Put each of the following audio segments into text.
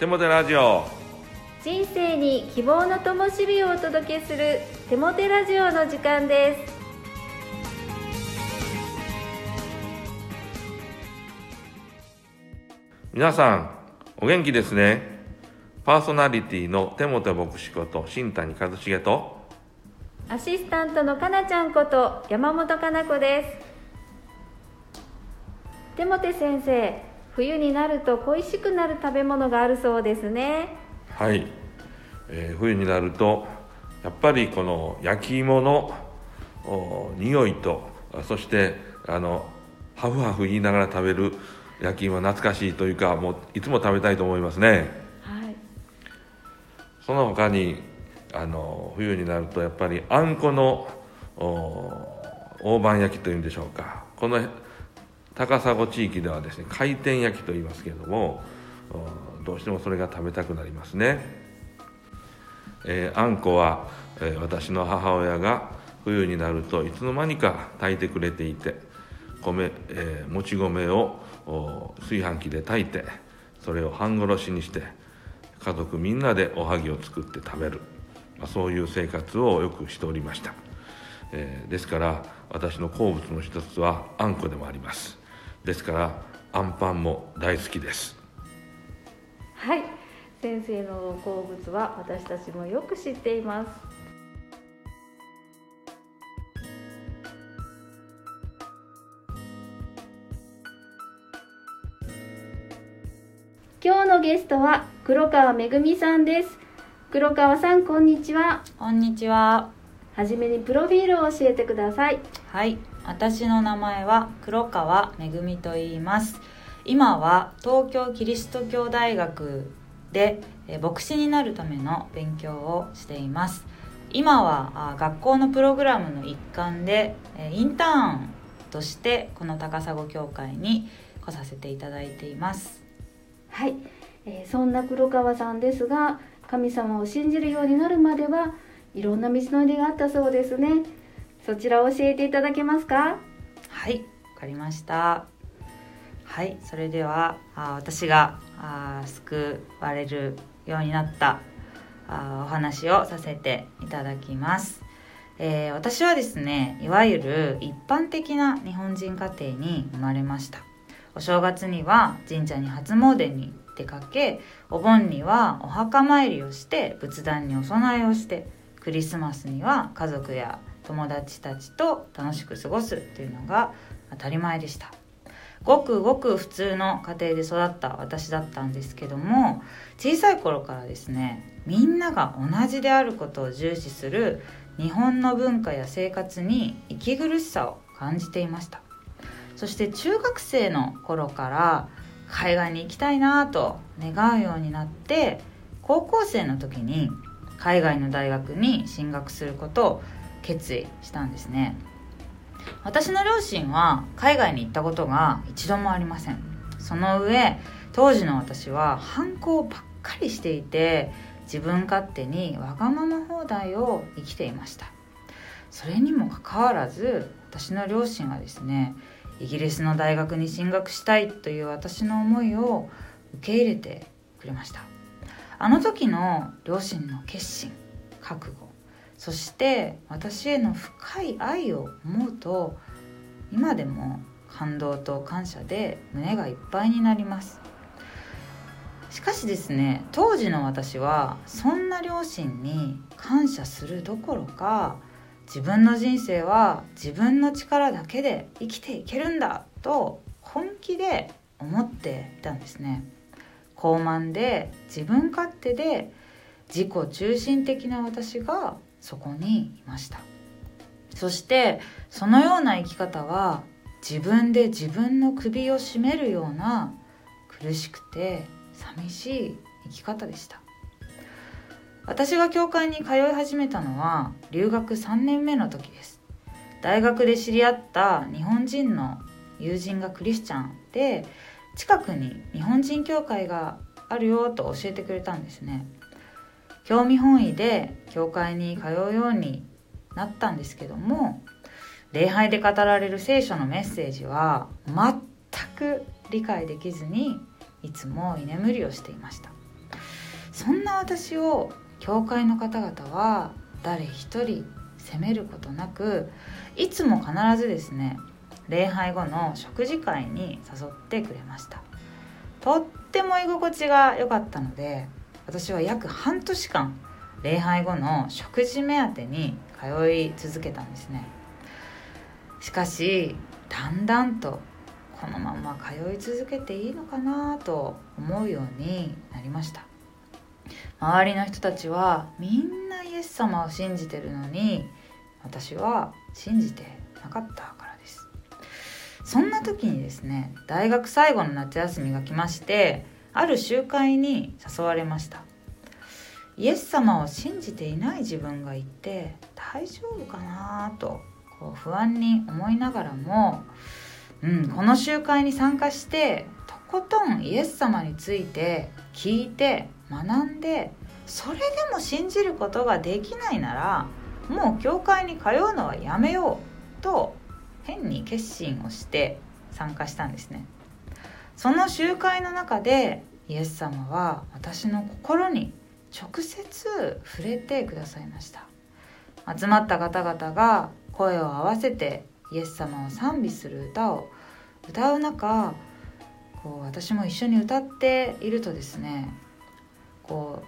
手もてラジオ。人生に希望の灯火をお届けする手もてラジオの時間です。皆さんお元気ですね。パーソナリティの手もて牧師こと新谷和重とアシスタントのかなちゃんこと山本かな子です。手もて先生冬になると恋しくなる食べ物があるそうですね。はい、えー冬になるとやっぱりこの焼き芋のお匂いとあそしてあのハフハフ言いながら食べる焼き芋懐かしいというかもういつも食べたいと思いますね。はい。その他にあの冬になるとやっぱりあんこのお大判焼きというんでしょうか。この高砂地域ではですね回転焼きと言いますけれどもどうしてもそれが食べたくなりますね、えーあんこは、えー私の母親が冬になるといつの間にか炊いてくれていて米、えーもち米を炊飯器で炊いてそれを半殺しにして家族みんなでおはぎを作って食べる、まあ、そういう生活をよくしておりました、えーですから私の好物の一つはあんこでもあります。ですからあんパンも大好きです。はい。先生の好物は私たちもよく知っています。今日のゲストは黒川めぐみさんです。黒川さんこんにちは。こんにちは。はじめにプロフィールを教えてください。はい、私の名前は黒川めぐみと言います。今は東京キリスト教大学で牧師になるための勉強をしています。今は学校のプログラムの一環でインターンとしてこの高砂教会に来させていただいています。はい、えーそんな黒川さんですが神様を信じるようになるまではいろんな道のりがあったそうですねそちらを教えていただけますか？はい、わかりました。はい、それではあ私があ救われるようになったあお話をさせていただきます。えー私はですねいわゆる一般的な日本人家庭に生まれましたお正月には神社に初詣に出かけお盆にはお墓参りをして仏壇にお供えをしてクリスマスには家族や友達たちと楽しく過ごすっていうのが当たり前でした。ごくごく普通の家庭で育った私だったんですけども小さい頃からですねみんなが同じであることを重視する日本の文化や生活に息苦しさを感じていました。そして中学生の頃から海外に行きたいなと願うようになって高校生の時に海外の大学に進学することを決意したんですね。私の両親は海外に行ったことが一度もありません。その上当時の私は反抗ばっかりしていて自分勝手にわがまま放題を生きていました。それにもかかわらず私の両親はですねイギリスの大学に進学したいという私の思いを受け入れてくれました。あの時の両親の決心覚悟そして私への深い愛を思うと今でも感動と感謝で胸がいっぱいになります。しかしですね当時の私はそんな両親に感謝するどころか自分の人生は自分の力だけで生きていけるんだと本気で思っていたんですね。高慢で自分勝手で自己中心的な私がそこにいました。そしてそのような生き方は自分で自分の首を絞めるような苦しくて寂しい生き方でした。私が教会に通い始めたのは留学3年目の時です。大学で知り合った日本人の友人がクリスチャンで近くに日本人教会があるよと教えてくれたんですね。興味本位で教会に通うようになったんですけども礼拝で語られる聖書のメッセージは全く理解できずにいつも居眠りをしていました。そんな私を教会の方々は誰一人責めることなくいつも必ずですね礼拝後の食事会に誘ってくれました。とっても居心地が良かったので私は約半年間礼拝後の食事目当てに通い続けたんですね。しかしだんだんとこのまま通い続けていいのかなと思うようになりました。周りの人たちはみんなイエス様を信じてるのに私は信じてなかったからです。そんな時にですね大学最後の夏休みが来ましてある集会に誘われました。イエス様を信じていない自分がいて大丈夫かなとこう不安に思いながらも、うん、この集会に参加してとことんイエス様について聞いて学んでそれでも信じることができないならもう教会に通うのはやめようと変に決心をして参加したんですね。その集会の中でイエス様は私の心に直接触れてくださいました。集まった方々が声を合わせてイエス様を賛美する歌を歌う中こう私も一緒に歌っているとですねこ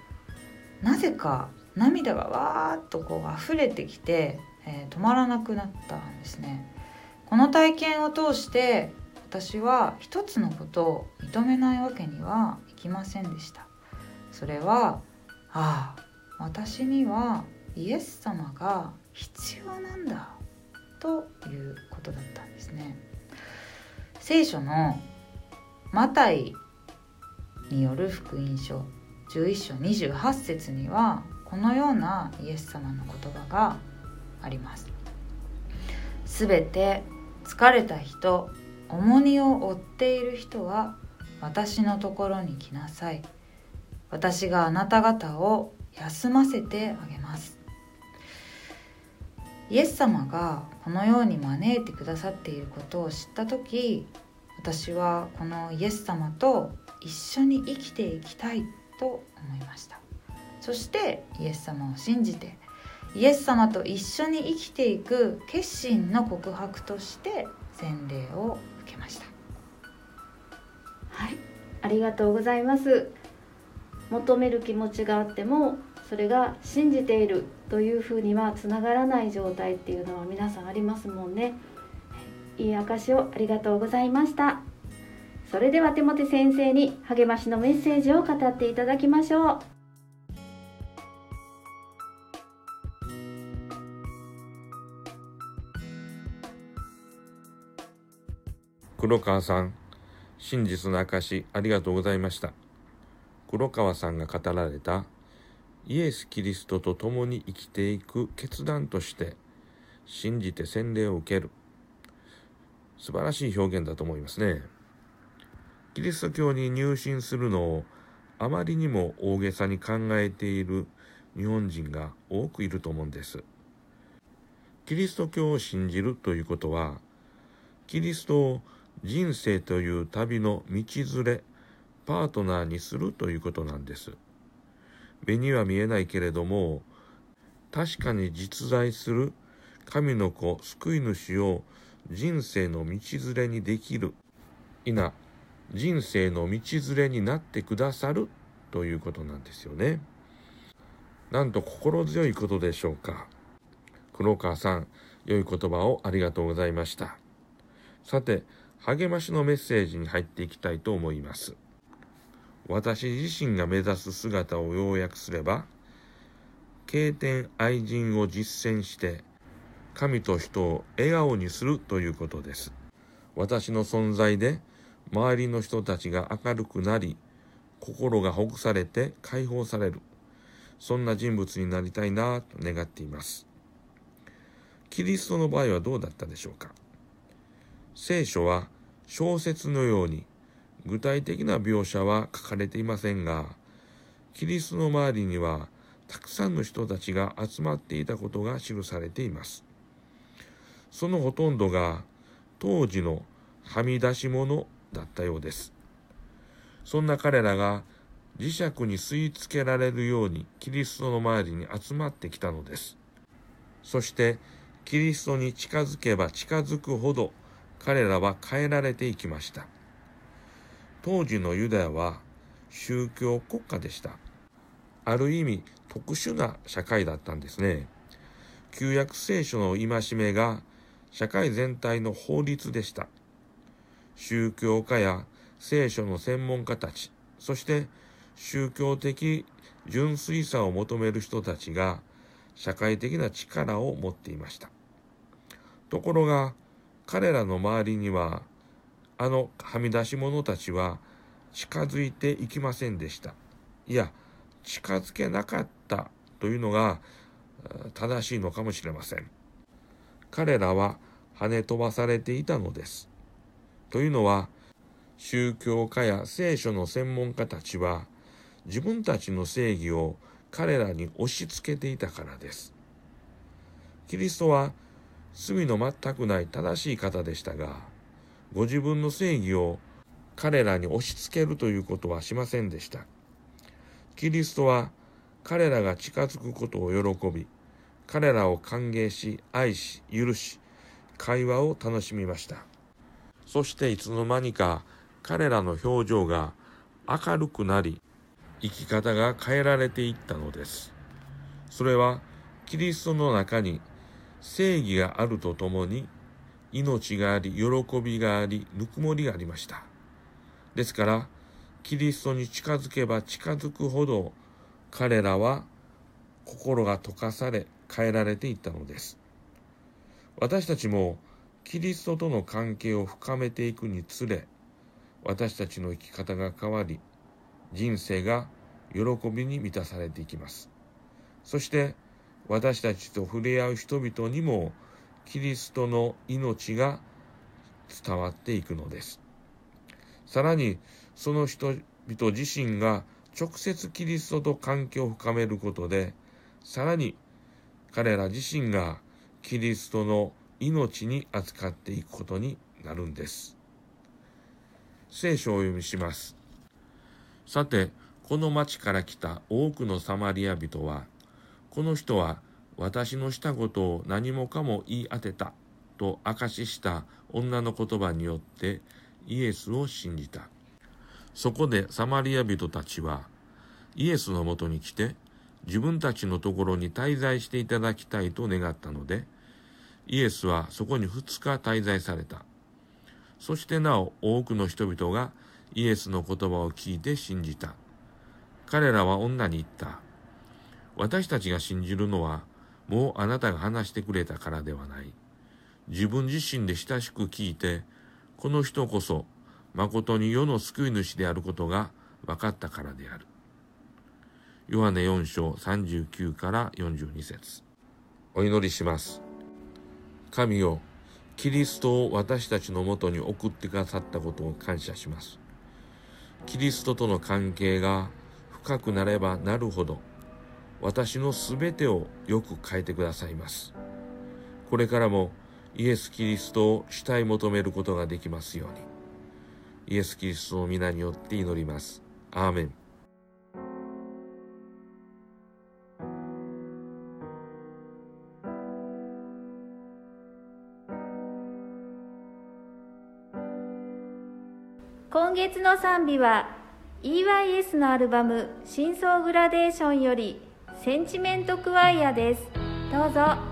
うなぜか涙がわーっとこう溢れてきて、えー、止まらなくなったんですね。この体験を通して私は一つのことを認めないわけにはいきませんでした。それはああ私にはイエス様が必要なんだということだったんですね。聖書のマタイによる福音書11章28節にはこのようなイエス様の言葉があります。すべて疲れた人重荷を負っている人は私のところに来なさい。私があなた方を休ませてあげます。イエス様がこのように招いてくださっていることを知った時私はこのイエス様と一緒に生きていきたいと思いました。そしてイエス様を信じてイエス様と一緒に生きていく決心の告白として洗礼をけました。はい。ありがとうございます。求める気持ちがあってもそれが信じているというふうにはつながらない状態っていうのは皆さんありますもんね。い。い証をありがとうございました。それでは手元先生に励ましのメッセージを語っていただきましょう。黒川さん、真実の証ありがとうございました。黒川さんが語られたイエス・キリストと共に生きていく決断として信じて洗礼を受ける素晴らしい表現だと思いますね。キリスト教に入信するのをあまりにも大げさに考えている日本人が多くいると思うんです。キリスト教を信じるということはキリストを人生という旅の道連れ、パートナーにするということなんです。目には見えないけれども、確かに実在する神の子、救い主を人生の道連れにできる、いな、人生の道連れになってくださるということなんですよね。なんと心強いことでしょうか。黒川さん、良い言葉をありがとうございました。さて、励ましのメッセージに入っていきたいと思います。私自身が目指す姿を要約すれば、経典愛人を実践して、神と人を笑顔にするということです。私の存在で、周りの人たちが明るくなり、心がほぐされて解放される。そんな人物になりたいなと願っています。キリストの場合はどうだったでしょうか？聖書は小説のように具体的な描写は書かれていませんが、キリストの周りにはたくさんの人たちが集まっていたことが記されています。そのほとんどが当時のはみ出し者だったようです。そんな彼らが磁石に吸い付けられるようにキリストの周りに集まってきたのです。そしてキリストに近づけば近づくほど彼らは変えられていきました。当時のユダヤは宗教国家でした。ある意味特殊な社会だったんですね。旧約聖書の戒めが社会全体の法律でした。宗教家や聖書の専門家たち、そして宗教的純粋さを求める人たちが社会的な力を持っていました。ところが彼らの周りにはあのはみ出し者たちは近づいていきませんでした。いや、近づけなかったというのが正しいのかもしれません。彼らは跳ね飛ばされていたのです。というのは、宗教家や聖書の専門家たちは、自分たちの正義を彼らに押し付けていたからです。キリストは罪の全くない正しい方でしたが、ご自分の正義を彼らに押し付けるということはしませんでした。キリストは彼らが近づくことを喜び、彼らを歓迎し、愛し、許し、会話を楽しみました。そしていつの間にか彼らの表情が明るくなり、生き方が変えられていったのです。それはキリストの中に正義があるとともに命があり、喜びがあり、ぬくもりがありました。ですから、キリストに近づけば近づくほど彼らは心が溶かされ変えられていったのです。私たちもキリストとの関係を深めていくにつれ私たちの生き方が変わり人生が喜びに満たされていきます。そして私たちと触れ合う人々にもキリストの命が伝わっていくのです。さらにその人々自身が直接キリストと関係を深めることで、さらに彼ら自身がキリストの命に扱っていくことになるんです。聖書をお読みします。さて、この町から来た多くのサマリア人は、この人は私のしたことを何もかも言い当てたと証しした女の言葉によってイエスを信じた。そこでサマリア人たちはイエスのもとに来て自分たちのところに滞在していただきたいと願ったので、イエスはそこに二日滞在された。そしてなお多くの人々がイエスの言葉を聞いて信じた。彼らは女に言った。私たちが信じるのはもうあなたが話してくれたからではない。自分自身で親しく聞いて、この人こそ誠に世の救い主であることが分かったからである。ヨハネ4章39から42節お祈りします。神よ、キリストを私たちのもとに送ってくださったことを感謝します。キリストとの関係が深くなればなるほど、私のすべてをよく変えてくださいます。これからもイエス・キリストを主体求めることができますように。イエス・キリストの皆によって祈ります。アーメン。今月の賛美は EYS のアルバム「真相グラデーション」より「センチメントクワイア」ですどうぞ。